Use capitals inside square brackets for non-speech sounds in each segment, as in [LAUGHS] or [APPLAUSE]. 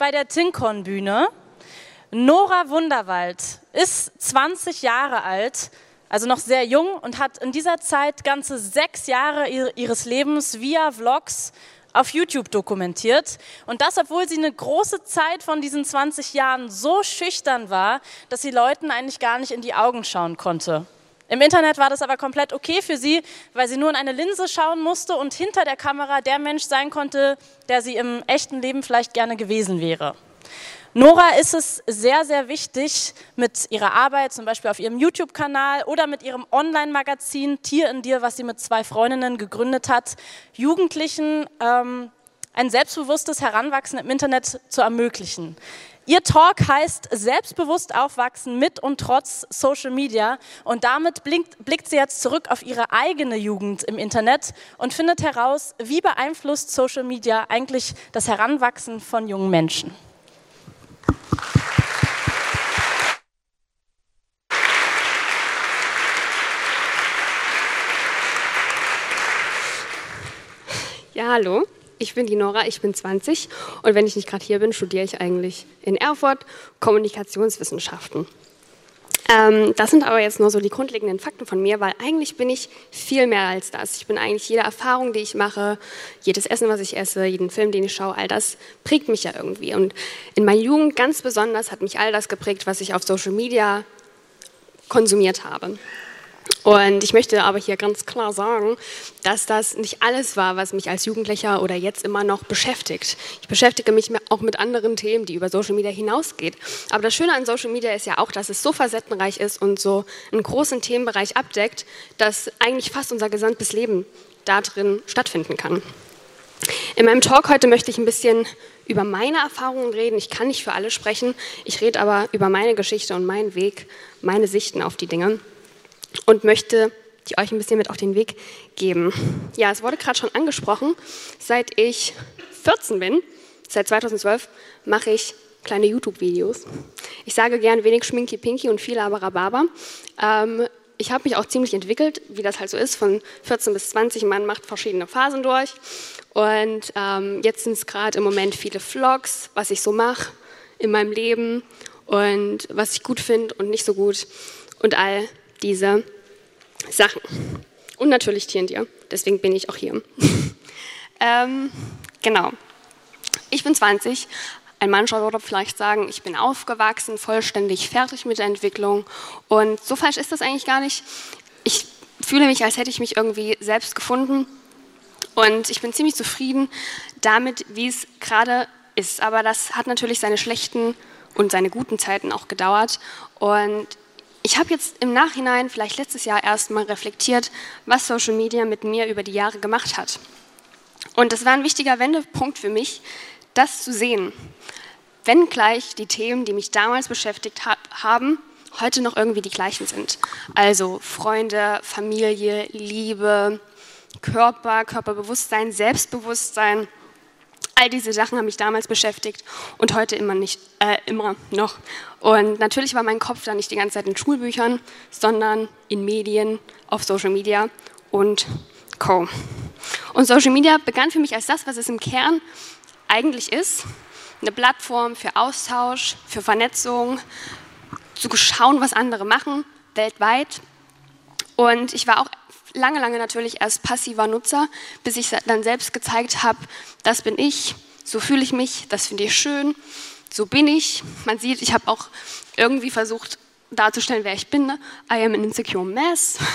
Bei der Tinkon-Bühne. Nora Wunderwald ist 20 Jahre alt, also noch sehr jung und hat in dieser Zeit ganze sechs Jahre ihres Lebens via Vlogs auf YouTube dokumentiert. Und das, obwohl sie eine große Zeit von diesen 20 Jahren so schüchtern war, dass sie Leuten eigentlich gar nicht in die Augen schauen konnte. Im Internet war das aber komplett okay für sie, weil sie nur in eine Linse schauen musste und hinter der Kamera der Mensch sein konnte, der sie im echten Leben vielleicht gerne gewesen wäre. Nora ist es sehr, sehr wichtig, mit ihrer Arbeit, zum Beispiel auf ihrem YouTube-Kanal oder mit ihrem Online-Magazin Tier in dir, was sie mit zwei Freundinnen gegründet hat, Jugendlichen ähm, ein selbstbewusstes Heranwachsen im Internet zu ermöglichen. Ihr Talk heißt Selbstbewusst aufwachsen mit und trotz Social Media und damit blinkt, blickt sie jetzt zurück auf ihre eigene Jugend im Internet und findet heraus, wie beeinflusst Social Media eigentlich das Heranwachsen von jungen Menschen. Ja, hallo. Ich bin die Nora, ich bin 20 und wenn ich nicht gerade hier bin, studiere ich eigentlich in Erfurt Kommunikationswissenschaften. Ähm, das sind aber jetzt nur so die grundlegenden Fakten von mir, weil eigentlich bin ich viel mehr als das. Ich bin eigentlich jede Erfahrung, die ich mache, jedes Essen, was ich esse, jeden Film, den ich schaue, all das prägt mich ja irgendwie. Und in meiner Jugend ganz besonders hat mich all das geprägt, was ich auf Social Media konsumiert habe. Und ich möchte aber hier ganz klar sagen, dass das nicht alles war, was mich als Jugendlicher oder jetzt immer noch beschäftigt. Ich beschäftige mich auch mit anderen Themen, die über Social Media hinausgeht. Aber das Schöne an Social Media ist ja auch, dass es so facettenreich ist und so einen großen Themenbereich abdeckt, dass eigentlich fast unser gesamtes Leben da drin stattfinden kann. In meinem Talk heute möchte ich ein bisschen über meine Erfahrungen reden. Ich kann nicht für alle sprechen. Ich rede aber über meine Geschichte und meinen Weg, meine Sichten auf die Dinge und möchte die euch ein bisschen mit auf den Weg geben. Ja, es wurde gerade schon angesprochen, seit ich 14 bin, seit 2012, mache ich kleine YouTube-Videos. Ich sage gern wenig Schminky Pinky und viel aber Rhabarber. Ähm, ich habe mich auch ziemlich entwickelt, wie das halt so ist, von 14 bis 20. Man macht verschiedene Phasen durch. Und ähm, jetzt sind es gerade im Moment viele Vlogs, was ich so mache in meinem Leben und was ich gut finde und nicht so gut und all diese Sachen. Und natürlich TND, deswegen bin ich auch hier. [LAUGHS] ähm, genau. Ich bin 20. Ein Mann würde vielleicht sagen, ich bin aufgewachsen, vollständig fertig mit der Entwicklung. Und so falsch ist das eigentlich gar nicht. Ich fühle mich, als hätte ich mich irgendwie selbst gefunden. Und ich bin ziemlich zufrieden damit, wie es gerade ist. Aber das hat natürlich seine schlechten und seine guten Zeiten auch gedauert. Und ich habe jetzt im Nachhinein, vielleicht letztes Jahr erst mal reflektiert, was Social Media mit mir über die Jahre gemacht hat. Und das war ein wichtiger Wendepunkt für mich, das zu sehen. Wenngleich die Themen, die mich damals beschäftigt ha haben, heute noch irgendwie die gleichen sind. Also Freunde, Familie, Liebe, Körper, Körperbewusstsein, Selbstbewusstsein All diese Sachen haben mich damals beschäftigt und heute immer, nicht, äh, immer noch. Und natürlich war mein Kopf da nicht die ganze Zeit in Schulbüchern, sondern in Medien, auf Social Media und Co. Und Social Media begann für mich als das, was es im Kern eigentlich ist. Eine Plattform für Austausch, für Vernetzung, zu schauen, was andere machen, weltweit. Und ich war auch lange, lange natürlich als passiver Nutzer, bis ich dann selbst gezeigt habe, das bin ich, so fühle ich mich, das finde ich schön, so bin ich. Man sieht, ich habe auch irgendwie versucht darzustellen, wer ich bin. Ne? I am an insecure mess. [LAUGHS]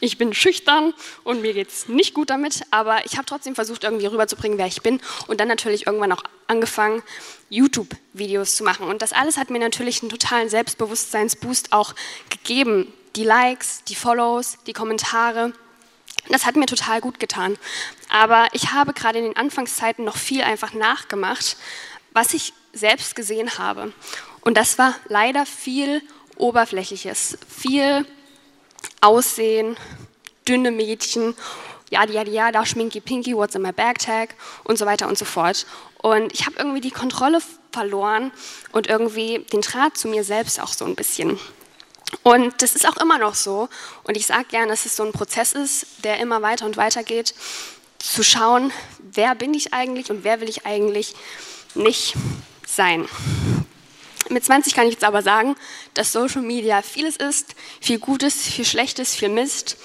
Ich bin schüchtern und mir geht es nicht gut damit, aber ich habe trotzdem versucht, irgendwie rüberzubringen, wer ich bin und dann natürlich irgendwann auch angefangen, YouTube-Videos zu machen. Und das alles hat mir natürlich einen totalen Selbstbewusstseinsboost auch gegeben, die Likes, die Follows, die Kommentare. Das hat mir total gut getan. Aber ich habe gerade in den Anfangszeiten noch viel einfach nachgemacht, was ich selbst gesehen habe. Und das war leider viel Oberflächliches, viel Aussehen, dünne Mädchen, ja, ja, ja, da schminky pinky, what's in my bag tag und so weiter und so fort. Und ich habe irgendwie die Kontrolle verloren und irgendwie den Draht zu mir selbst auch so ein bisschen. Und das ist auch immer noch so. Und ich sage gerne, dass es so ein Prozess ist, der immer weiter und weiter geht. zu schauen, wer bin ich eigentlich und wer will ich eigentlich nicht sein. Mit 20 kann ich jetzt aber sagen, dass Social Media vieles ist, viel Gutes, viel Schlechtes, viel Mist,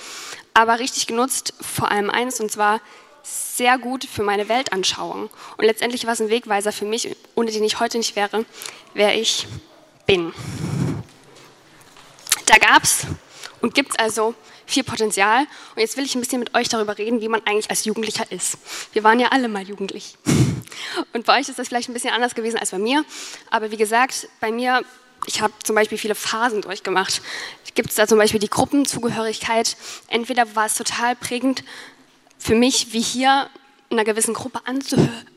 aber richtig genutzt vor allem eines und zwar sehr gut für meine Weltanschauung. Und letztendlich war es ein Wegweiser für mich, ohne den ich heute nicht wäre, wer ich bin. Da gab es und gibt es also viel Potenzial. Und jetzt will ich ein bisschen mit euch darüber reden, wie man eigentlich als Jugendlicher ist. Wir waren ja alle mal jugendlich. Und bei euch ist das vielleicht ein bisschen anders gewesen als bei mir. Aber wie gesagt, bei mir, ich habe zum Beispiel viele Phasen durchgemacht. Gibt es da zum Beispiel die Gruppenzugehörigkeit? Entweder war es total prägend für mich, wie hier einer gewissen Gruppe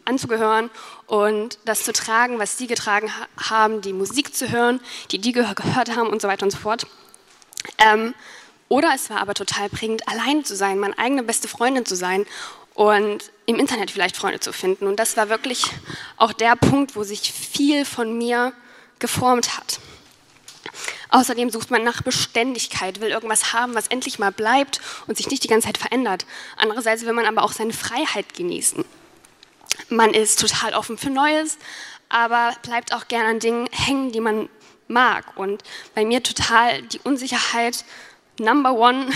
anzugehören und das zu tragen, was die getragen haben, die Musik zu hören, die die gehört haben und so weiter und so fort. Ähm, oder es war aber total prägend, allein zu sein, meine eigene beste Freundin zu sein und im Internet vielleicht Freunde zu finden. Und das war wirklich auch der Punkt, wo sich viel von mir geformt hat. Außerdem sucht man nach Beständigkeit, will irgendwas haben, was endlich mal bleibt und sich nicht die ganze Zeit verändert. Andererseits will man aber auch seine Freiheit genießen. Man ist total offen für Neues, aber bleibt auch gern an Dingen hängen, die man mag. Und bei mir total die Unsicherheit Number One,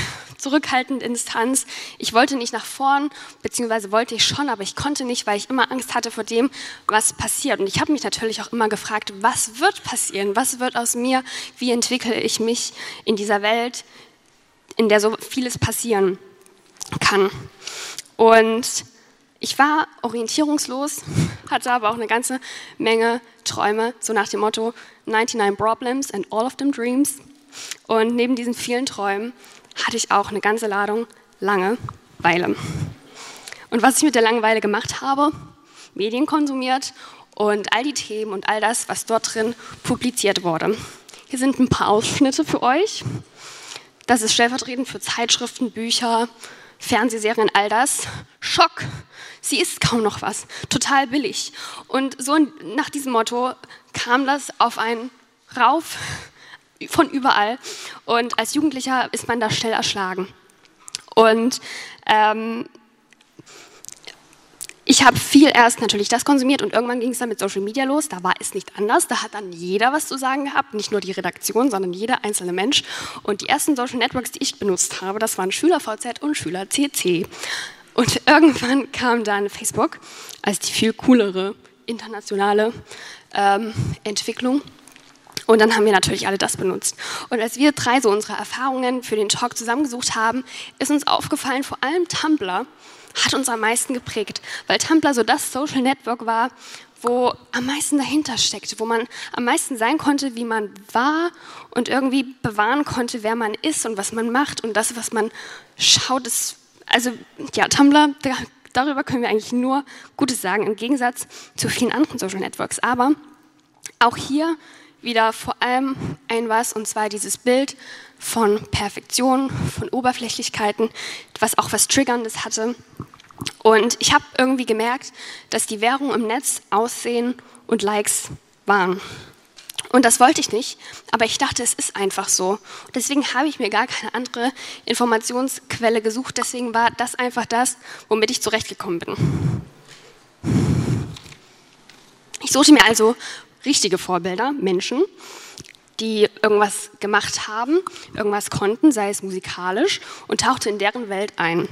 zurückhaltende Instanz. Ich wollte nicht nach vorn, beziehungsweise wollte ich schon, aber ich konnte nicht, weil ich immer Angst hatte vor dem, was passiert. Und ich habe mich natürlich auch immer gefragt, was wird passieren? Was wird aus mir? Wie entwickle ich mich in dieser Welt, in der so vieles passieren kann? Und ich war orientierungslos, [LAUGHS] hatte aber auch eine ganze Menge Träume, so nach dem Motto 99 Problems and all of them Dreams. Und neben diesen vielen Träumen hatte ich auch eine ganze Ladung Langeweile. Und was ich mit der Langeweile gemacht habe, Medien konsumiert und all die Themen und all das, was dort drin publiziert wurde. Hier sind ein paar Ausschnitte für euch. Das ist stellvertretend für Zeitschriften, Bücher, Fernsehserien, all das. Schock! Sie ist kaum noch was. Total billig. Und so nach diesem Motto kam das auf einen rauf von überall. Und als Jugendlicher ist man da schnell erschlagen. Und ähm, ich habe viel erst natürlich das konsumiert und irgendwann ging es dann mit Social Media los. Da war es nicht anders. Da hat dann jeder was zu sagen gehabt, nicht nur die Redaktion, sondern jeder einzelne Mensch. Und die ersten Social Networks, die ich benutzt habe, das waren SchülerVZ und SchülerCC. Und [LAUGHS] irgendwann kam dann Facebook als die viel coolere internationale ähm, Entwicklung. Und dann haben wir natürlich alle das benutzt. Und als wir drei so unsere Erfahrungen für den Talk zusammengesucht haben, ist uns aufgefallen, vor allem Tumblr hat uns am meisten geprägt, weil Tumblr so das Social Network war, wo am meisten dahinter steckt, wo man am meisten sein konnte, wie man war und irgendwie bewahren konnte, wer man ist und was man macht und das, was man schaut. Ist, also ja, Tumblr, darüber können wir eigentlich nur Gutes sagen, im Gegensatz zu vielen anderen Social Networks. Aber auch hier wieder vor allem ein was, und zwar dieses Bild von Perfektion, von Oberflächlichkeiten, was auch was Triggerndes hatte. Und ich habe irgendwie gemerkt, dass die Währung im Netz Aussehen und Likes waren. Und das wollte ich nicht, aber ich dachte, es ist einfach so. Deswegen habe ich mir gar keine andere Informationsquelle gesucht. Deswegen war das einfach das, womit ich zurechtgekommen bin. Ich suchte mir also richtige Vorbilder, Menschen, die irgendwas gemacht haben, irgendwas konnten, sei es musikalisch, und tauchte in deren Welt ein.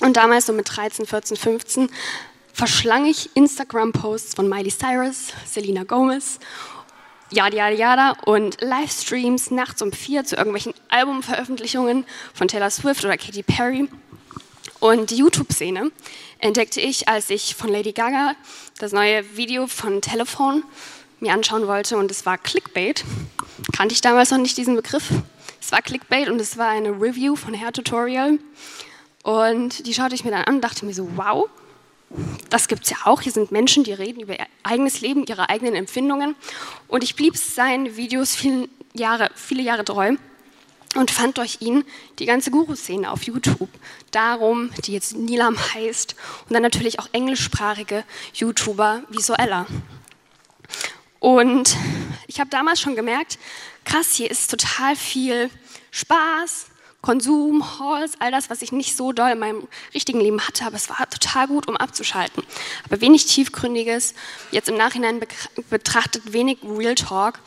Und damals, so mit 13, 14, 15, verschlang ich Instagram-Posts von Miley Cyrus, Selena Gomez, yada, yada, yada, und Livestreams nachts um vier zu irgendwelchen Albumveröffentlichungen von Taylor Swift oder Katy Perry. Und die YouTube-Szene entdeckte ich, als ich von Lady Gaga das neue Video von Telefon mir anschauen wollte und es war Clickbait. Kannte ich damals noch nicht diesen Begriff. Es war Clickbait und es war eine Review von Hair Tutorial. Und die schaute ich mir dann an und dachte mir so, wow, das gibt es ja auch. Hier sind Menschen, die reden über ihr eigenes Leben, ihre eigenen Empfindungen. Und ich blieb seinen Videos viele Jahre, viele Jahre treu und fand durch ihn die ganze Guru-Szene auf YouTube. Darum, die jetzt Nilam heißt. Und dann natürlich auch englischsprachige YouTuber wie Soella. Und ich habe damals schon gemerkt, krass, hier ist total viel Spaß, Konsum, Halls, all das, was ich nicht so doll in meinem richtigen Leben hatte, aber es war total gut, um abzuschalten. Aber wenig tiefgründiges, jetzt im Nachhinein betrachtet wenig Real Talk,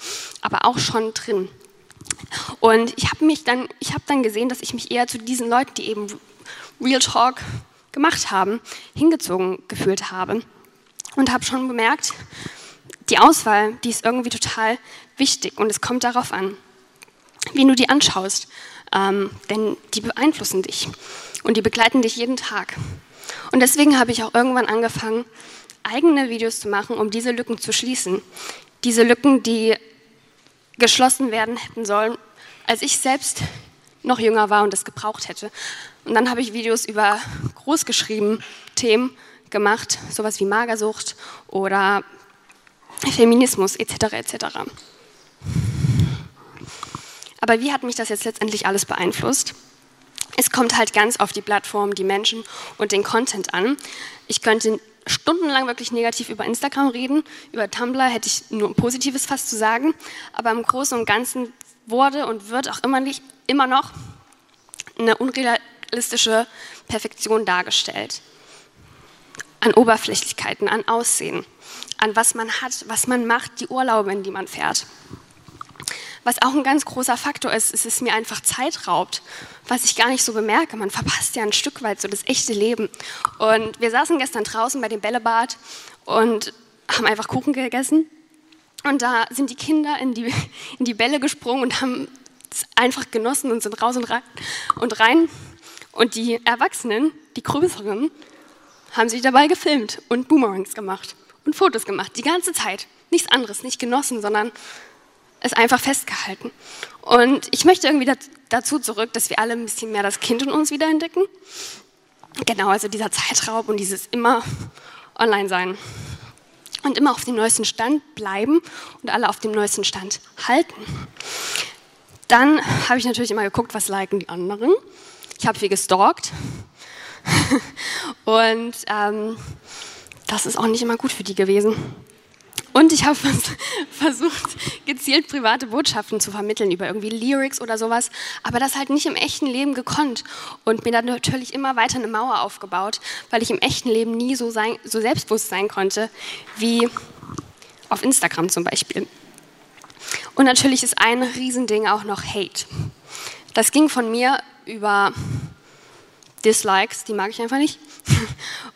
aber auch schon drin. Und ich habe mich dann, ich habe dann gesehen, dass ich mich eher zu diesen Leuten, die eben Real Talk gemacht haben, hingezogen gefühlt habe und habe schon bemerkt, die Auswahl, die ist irgendwie total wichtig und es kommt darauf an, wie du die anschaust, ähm, denn die beeinflussen dich und die begleiten dich jeden Tag. Und deswegen habe ich auch irgendwann angefangen, eigene Videos zu machen, um diese Lücken zu schließen. Diese Lücken, die geschlossen werden hätten sollen, als ich selbst noch jünger war und es gebraucht hätte. Und dann habe ich Videos über großgeschrieben Themen gemacht, sowas wie Magersucht oder Feminismus etc. etc. Aber wie hat mich das jetzt letztendlich alles beeinflusst? Es kommt halt ganz auf die Plattform, die Menschen und den Content an. Ich könnte stundenlang wirklich negativ über Instagram reden, über Tumblr hätte ich nur Positives fast zu sagen, aber im Großen und Ganzen wurde und wird auch immer, nicht, immer noch eine unrealistische Perfektion dargestellt. An Oberflächlichkeiten, an Aussehen, an was man hat, was man macht, die Urlaube, in die man fährt. Was auch ein ganz großer Faktor ist, ist es mir einfach Zeit raubt, was ich gar nicht so bemerke. Man verpasst ja ein Stück weit so das echte Leben. Und wir saßen gestern draußen bei dem Bällebad und haben einfach Kuchen gegessen. Und da sind die Kinder in die, [LAUGHS] in die Bälle gesprungen und haben es einfach genossen und sind raus und rein. Und, rein. und die Erwachsenen, die Größeren, haben sich dabei gefilmt und Boomerangs gemacht und Fotos gemacht, die ganze Zeit. Nichts anderes, nicht genossen, sondern es einfach festgehalten. Und ich möchte irgendwie dazu zurück, dass wir alle ein bisschen mehr das Kind in uns wieder entdecken. Genau, also dieser Zeitraub und dieses immer online sein. Und immer auf dem neuesten Stand bleiben und alle auf dem neuesten Stand halten. Dann habe ich natürlich immer geguckt, was liken die anderen. Ich habe viel gestalkt. [LAUGHS] und ähm, das ist auch nicht immer gut für die gewesen. Und ich habe [LAUGHS] versucht, gezielt private Botschaften zu vermitteln über irgendwie Lyrics oder sowas, aber das halt nicht im echten Leben gekonnt und mir dann natürlich immer weiter eine Mauer aufgebaut, weil ich im echten Leben nie so, sein, so selbstbewusst sein konnte wie auf Instagram zum Beispiel. Und natürlich ist ein Riesending auch noch Hate. Das ging von mir über Dislikes, die mag ich einfach nicht,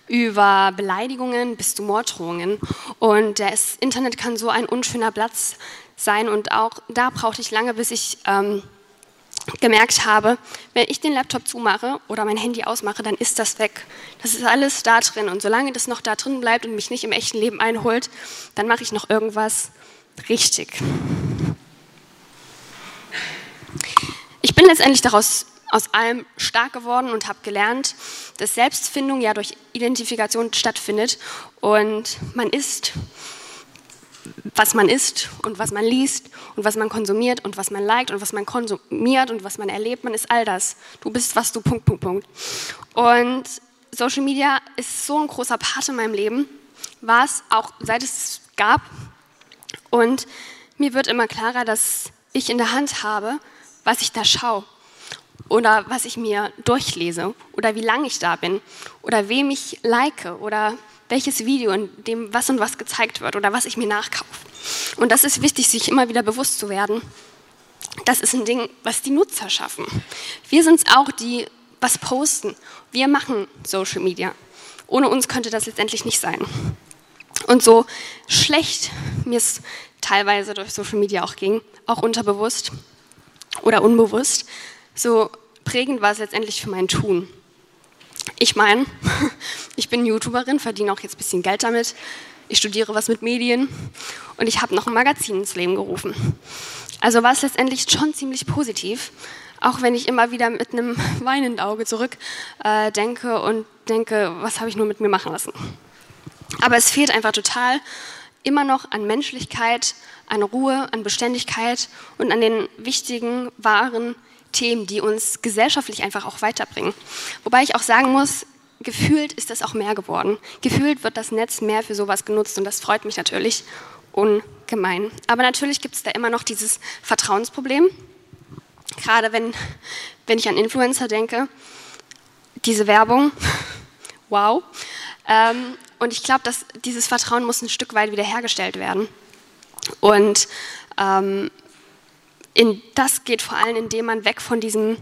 über Beleidigungen bis zu Morddrohungen. Und das Internet kann so ein unschöner Platz sein. Und auch da brauchte ich lange, bis ich ähm, gemerkt habe, wenn ich den Laptop zumache oder mein Handy ausmache, dann ist das weg. Das ist alles da drin. Und solange das noch da drin bleibt und mich nicht im echten Leben einholt, dann mache ich noch irgendwas richtig. Ich bin letztendlich daraus aus allem stark geworden und habe gelernt, dass Selbstfindung ja durch Identifikation stattfindet und man ist, was man ist und was man liest und was man konsumiert und was man liked und was man konsumiert und was man erlebt, man ist all das. Du bist, was du, Punkt, Punkt, Punkt. Und Social Media ist so ein großer Part in meinem Leben, war es auch seit es gab. Und mir wird immer klarer, dass ich in der Hand habe, was ich da schaue oder was ich mir durchlese oder wie lange ich da bin oder wem ich like oder welches Video, in dem was und was gezeigt wird oder was ich mir nachkaufe. Und das ist wichtig, sich immer wieder bewusst zu werden. Das ist ein Ding, was die Nutzer schaffen. Wir sind es auch, die was posten. Wir machen Social Media. Ohne uns könnte das letztendlich nicht sein. Und so schlecht mir es teilweise durch Social Media auch ging, auch unterbewusst oder unbewusst, so prägend war es letztendlich für mein Tun. Ich meine, [LAUGHS] ich bin YouTuberin, verdiene auch jetzt ein bisschen Geld damit. Ich studiere was mit Medien und ich habe noch ein Magazin ins Leben gerufen. Also war es letztendlich schon ziemlich positiv, auch wenn ich immer wieder mit einem [LAUGHS] weinenden Auge zurück äh, denke und denke, was habe ich nur mit mir machen lassen. Aber es fehlt einfach total immer noch an Menschlichkeit, an Ruhe, an Beständigkeit und an den wichtigen, wahren Themen, die uns gesellschaftlich einfach auch weiterbringen. Wobei ich auch sagen muss, gefühlt ist das auch mehr geworden. Gefühlt wird das Netz mehr für sowas genutzt und das freut mich natürlich ungemein. Aber natürlich gibt es da immer noch dieses Vertrauensproblem. Gerade wenn, wenn ich an Influencer denke, diese Werbung, [LAUGHS] wow. Ähm, und ich glaube, dass dieses Vertrauen muss ein Stück weit wiederhergestellt werden. Und ähm, in, das geht vor allem, indem man weg von diesem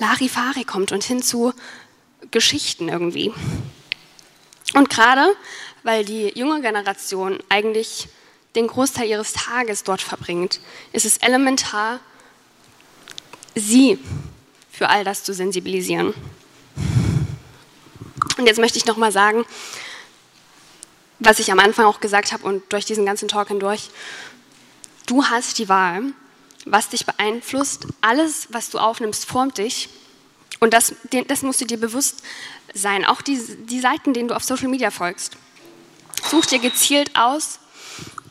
Larifari kommt und hin zu Geschichten irgendwie. Und gerade weil die junge Generation eigentlich den Großteil ihres Tages dort verbringt, ist es elementar, sie für all das zu sensibilisieren. Und jetzt möchte ich noch mal sagen, was ich am Anfang auch gesagt habe und durch diesen ganzen Talk hindurch, du hast die Wahl, was dich beeinflusst. Alles, was du aufnimmst, formt dich. Und das, das musst du dir bewusst sein. Auch die, die Seiten, denen du auf Social Media folgst. Such dir gezielt aus,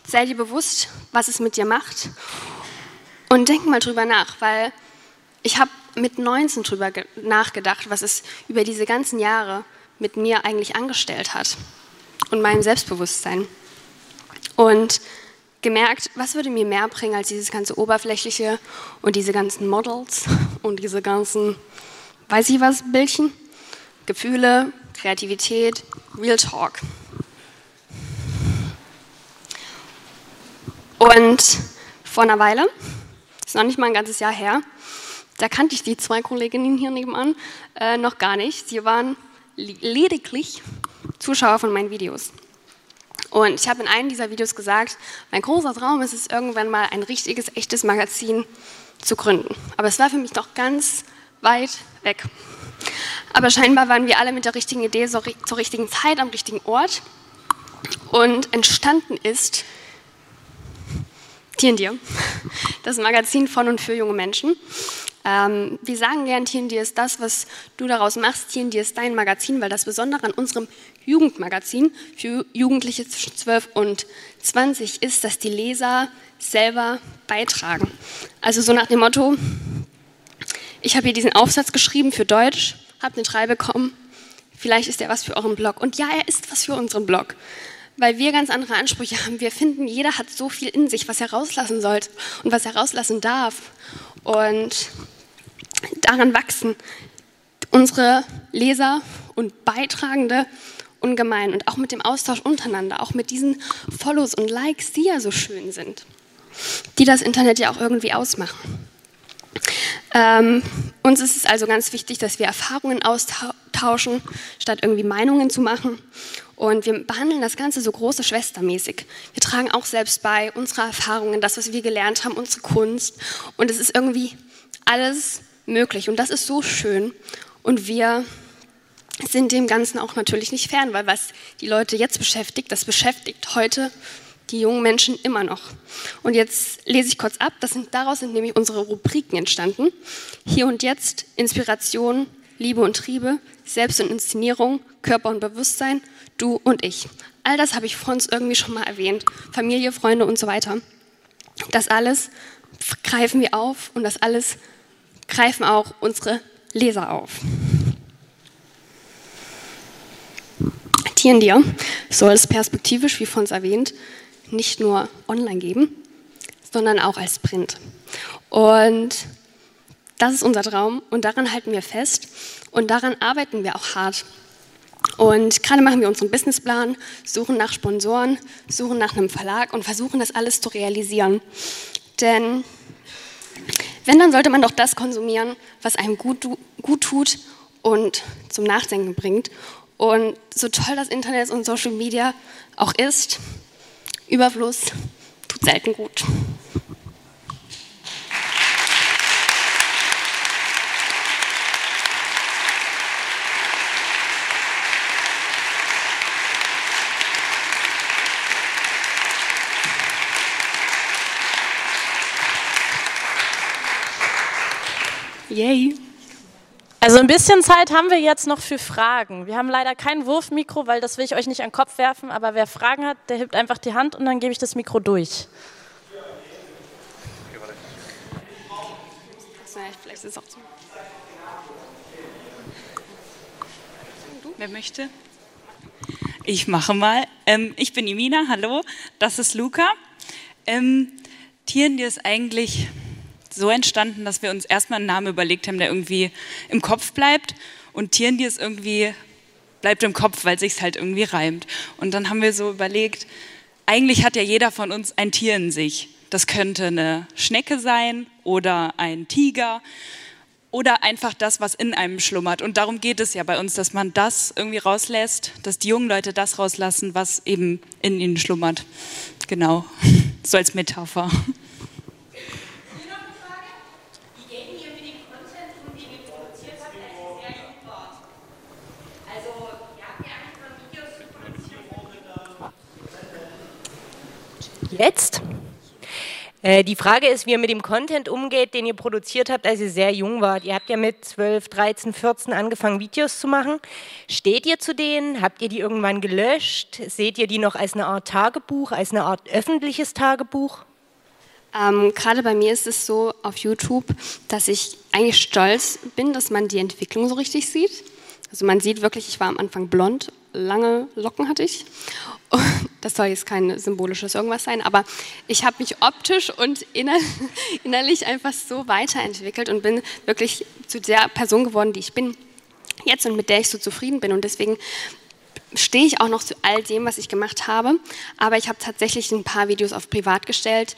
sei dir bewusst, was es mit dir macht. Und denk mal drüber nach, weil ich habe mit 19 drüber nachgedacht, was es über diese ganzen Jahre mit mir eigentlich angestellt hat und meinem Selbstbewusstsein. Und gemerkt, was würde mir mehr bringen als dieses ganze Oberflächliche und diese ganzen Models [LAUGHS] und diese ganzen, weiß ich was, Bildchen? Gefühle, Kreativität, Real Talk. Und vor einer Weile, ist noch nicht mal ein ganzes Jahr her, da kannte ich die zwei Kolleginnen hier nebenan äh, noch gar nicht. Sie waren lediglich Zuschauer von meinen Videos. Und ich habe in einem dieser Videos gesagt, mein großer Traum ist es, irgendwann mal ein richtiges, echtes Magazin zu gründen. Aber es war für mich doch ganz weit weg. Aber scheinbar waren wir alle mit der richtigen Idee zur richtigen Zeit am richtigen Ort. Und entstanden ist Tier das Magazin von und für junge Menschen. Ähm, wir sagen gern, Tier ist das, was du daraus machst. Tier ist dein Magazin, weil das Besondere an unserem Jugendmagazin für Jugendliche zwischen 12 und 20 ist, dass die Leser selber beitragen. Also so nach dem Motto, ich habe hier diesen Aufsatz geschrieben für Deutsch, habe eine 3 bekommen, vielleicht ist er was für euren Blog. Und ja, er ist was für unseren Blog, weil wir ganz andere Ansprüche haben. Wir finden, jeder hat so viel in sich, was er rauslassen sollte und was er rauslassen darf. Und daran wachsen unsere Leser und Beitragende ungemein und auch mit dem Austausch untereinander, auch mit diesen Follows und Likes, die ja so schön sind, die das Internet ja auch irgendwie ausmachen. Ähm, uns ist es also ganz wichtig, dass wir Erfahrungen austauschen, statt irgendwie Meinungen zu machen. Und wir behandeln das Ganze so große Schwestermäßig. Wir tragen auch selbst bei unsere Erfahrungen, das, was wir gelernt haben, unsere Kunst. Und es ist irgendwie alles möglich. Und das ist so schön. Und wir sind dem Ganzen auch natürlich nicht fern, weil was die Leute jetzt beschäftigt, das beschäftigt heute die jungen Menschen immer noch. Und jetzt lese ich kurz ab, das sind, daraus sind nämlich unsere Rubriken entstanden. Hier und jetzt, Inspiration, Liebe und Triebe, Selbst- und Inszenierung, Körper und Bewusstsein, du und ich. All das habe ich vor uns irgendwie schon mal erwähnt. Familie, Freunde und so weiter. Das alles greifen wir auf und das alles greifen auch unsere Leser auf. TNDR soll es perspektivisch, wie von uns erwähnt, nicht nur online geben, sondern auch als Print. Und das ist unser Traum und daran halten wir fest und daran arbeiten wir auch hart. Und gerade machen wir unseren Businessplan, suchen nach Sponsoren, suchen nach einem Verlag und versuchen das alles zu realisieren. Denn wenn, dann sollte man doch das konsumieren, was einem gut, gut tut und zum Nachdenken bringt. Und so toll das Internet und Social Media auch ist, Überfluss tut selten gut. Yay. Also ein bisschen Zeit haben wir jetzt noch für Fragen. Wir haben leider kein Wurfmikro, weil das will ich euch nicht an den Kopf werfen, aber wer Fragen hat, der hebt einfach die Hand und dann gebe ich das Mikro durch. Wer möchte? Ich mache mal. Ähm, ich bin Imina, hallo. Das ist Luca. Ähm, Tieren, die ist eigentlich so entstanden, dass wir uns erstmal einen Namen überlegt haben, der irgendwie im Kopf bleibt und Tieren, die es irgendwie bleibt im Kopf, weil sich halt irgendwie reimt. Und dann haben wir so überlegt, eigentlich hat ja jeder von uns ein Tier in sich. Das könnte eine Schnecke sein oder ein Tiger oder einfach das, was in einem schlummert. Und darum geht es ja bei uns, dass man das irgendwie rauslässt, dass die jungen Leute das rauslassen, was eben in ihnen schlummert. Genau, [LAUGHS] so als Metapher. Jetzt äh, die Frage ist, wie ihr mit dem Content umgeht, den ihr produziert habt, als ihr sehr jung wart. Ihr habt ja mit 12, 13, 14 angefangen, Videos zu machen. Steht ihr zu denen? Habt ihr die irgendwann gelöscht? Seht ihr die noch als eine Art Tagebuch, als eine Art öffentliches Tagebuch? Ähm, Gerade bei mir ist es so auf YouTube, dass ich eigentlich stolz bin, dass man die Entwicklung so richtig sieht. Also man sieht wirklich, ich war am Anfang blond, lange Locken hatte ich das soll jetzt kein symbolisches irgendwas sein, aber ich habe mich optisch und [LAUGHS] innerlich einfach so weiterentwickelt und bin wirklich zu der Person geworden, die ich bin jetzt und mit der ich so zufrieden bin. Und deswegen stehe ich auch noch zu all dem, was ich gemacht habe. Aber ich habe tatsächlich ein paar Videos auf privat gestellt,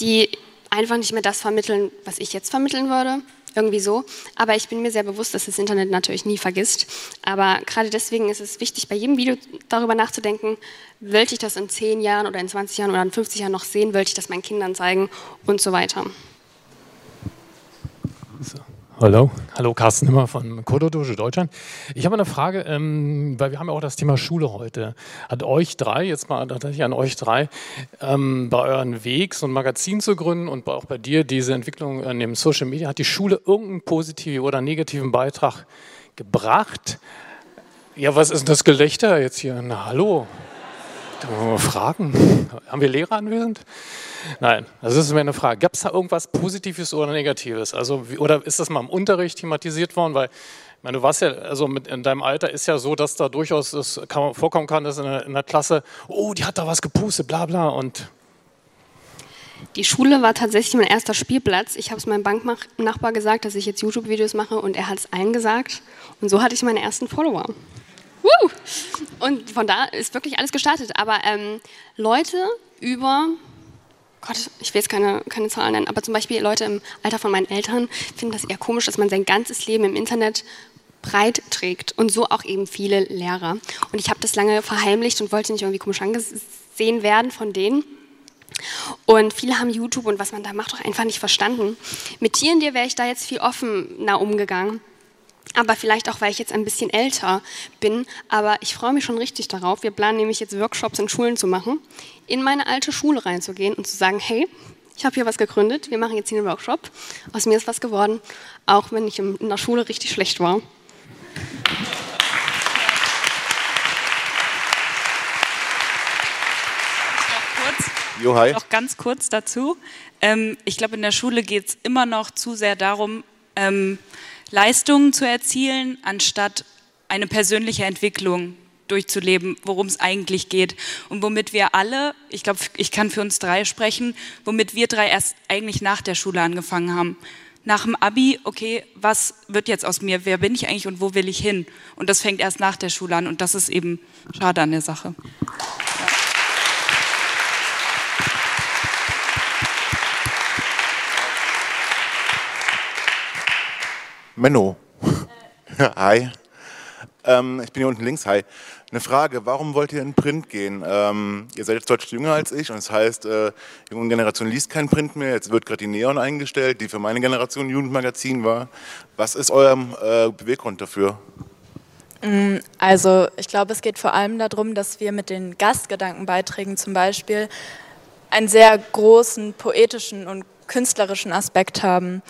die einfach nicht mehr das vermitteln, was ich jetzt vermitteln würde irgendwie so. Aber ich bin mir sehr bewusst, dass das Internet natürlich nie vergisst. Aber gerade deswegen ist es wichtig, bei jedem Video darüber nachzudenken, wollte ich das in 10 Jahren oder in 20 Jahren oder in 50 Jahren noch sehen, wollte ich das meinen Kindern zeigen und so weiter. So. Hallo, hallo Carsten Nimmer von Kododojo Deutschland. Ich habe eine Frage, ähm, weil wir haben ja auch das Thema Schule heute. Hat euch drei, jetzt mal tatsächlich an euch drei, ähm, bei euren Weg so ein Magazin zu gründen und auch bei dir diese Entwicklung in dem Social Media, hat die Schule irgendeinen positiven oder negativen Beitrag gebracht? Ja, was ist das Gelächter jetzt hier? Na, hallo. Fragen. [LAUGHS] Haben wir Lehrer anwesend? Nein, das ist mir eine Frage. Gab es da irgendwas Positives oder Negatives? Also, oder ist das mal im Unterricht thematisiert worden? Weil, ich meine, du warst ja, also mit, in deinem Alter ist ja so, dass da durchaus es kann, vorkommen kann, dass in der, in der Klasse, oh, die hat da was gepustet, bla bla und die Schule war tatsächlich mein erster Spielplatz. Ich habe es meinem Banknachbar gesagt, dass ich jetzt YouTube-Videos mache und er hat es allen gesagt. Und so hatte ich meine ersten Follower. Woo! Und von da ist wirklich alles gestartet. Aber ähm, Leute über, Gott, ich will jetzt keine, keine Zahlen nennen, aber zum Beispiel Leute im Alter von meinen Eltern finden das eher komisch, dass man sein ganzes Leben im Internet breit trägt und so auch eben viele Lehrer. Und ich habe das lange verheimlicht und wollte nicht irgendwie komisch angesehen werden von denen. Und viele haben YouTube und was man da macht, auch einfach nicht verstanden. Mit Tieren dir wäre ich da jetzt viel offener umgegangen aber vielleicht auch, weil ich jetzt ein bisschen älter bin. Aber ich freue mich schon richtig darauf. Wir planen nämlich jetzt Workshops in Schulen zu machen, in meine alte Schule reinzugehen und zu sagen, hey, ich habe hier was gegründet, wir machen jetzt hier einen Workshop. Aus mir ist was geworden, auch wenn ich in der Schule richtig schlecht war. Jo, hi. Noch ganz kurz dazu. Ähm, ich glaube, in der Schule geht es immer noch zu sehr darum, ähm, Leistungen zu erzielen, anstatt eine persönliche Entwicklung durchzuleben, worum es eigentlich geht und womit wir alle, ich glaube, ich kann für uns drei sprechen, womit wir drei erst eigentlich nach der Schule angefangen haben. Nach dem Abi, okay, was wird jetzt aus mir? Wer bin ich eigentlich und wo will ich hin? Und das fängt erst nach der Schule an und das ist eben schade an der Sache. Menno. [LAUGHS] Hi. Ähm, ich bin hier unten links. Hi. Eine Frage, warum wollt ihr in Print gehen? Ähm, ihr seid jetzt deutlich jünger als ich und das heißt, äh, die junge Generation liest kein Print mehr. Jetzt wird gerade die Neon eingestellt, die für meine Generation Jugendmagazin war. Was ist euer äh, Beweggrund dafür? Mm, also ich glaube, es geht vor allem darum, dass wir mit den Gastgedankenbeiträgen zum Beispiel einen sehr großen poetischen und künstlerischen Aspekt haben.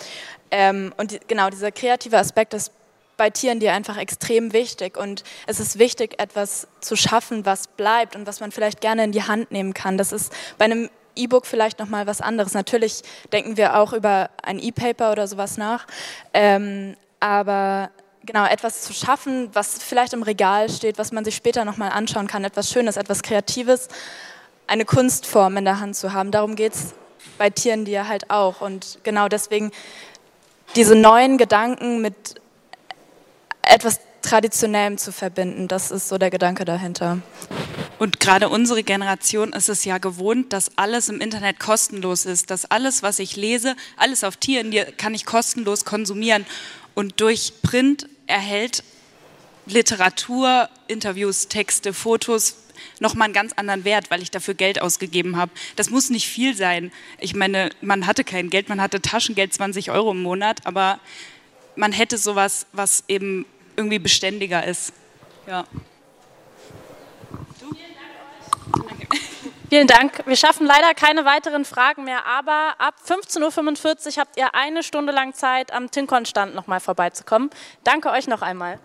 Ähm, und die, genau, dieser kreative Aspekt ist bei Tieren dir einfach extrem wichtig. Und es ist wichtig, etwas zu schaffen, was bleibt und was man vielleicht gerne in die Hand nehmen kann. Das ist bei einem E-Book vielleicht nochmal was anderes. Natürlich denken wir auch über ein E-Paper oder sowas nach. Ähm, aber genau, etwas zu schaffen, was vielleicht im Regal steht, was man sich später nochmal anschauen kann, etwas Schönes, etwas Kreatives, eine Kunstform in der Hand zu haben. Darum geht es bei Tieren ja halt auch. Und genau deswegen diese neuen Gedanken mit etwas Traditionellem zu verbinden, das ist so der Gedanke dahinter. Und gerade unsere Generation ist es ja gewohnt, dass alles im Internet kostenlos ist, dass alles, was ich lese, alles auf Tieren, kann ich kostenlos konsumieren. Und durch Print erhält Literatur, Interviews, Texte, Fotos nochmal einen ganz anderen Wert, weil ich dafür Geld ausgegeben habe. Das muss nicht viel sein. Ich meine, man hatte kein Geld, man hatte Taschengeld 20 Euro im Monat, aber man hätte sowas, was eben irgendwie beständiger ist. Ja. Vielen Dank. Wir schaffen leider keine weiteren Fragen mehr, aber ab 15.45 Uhr habt ihr eine Stunde lang Zeit, am Tinkon-Stand nochmal vorbeizukommen. Danke euch noch einmal.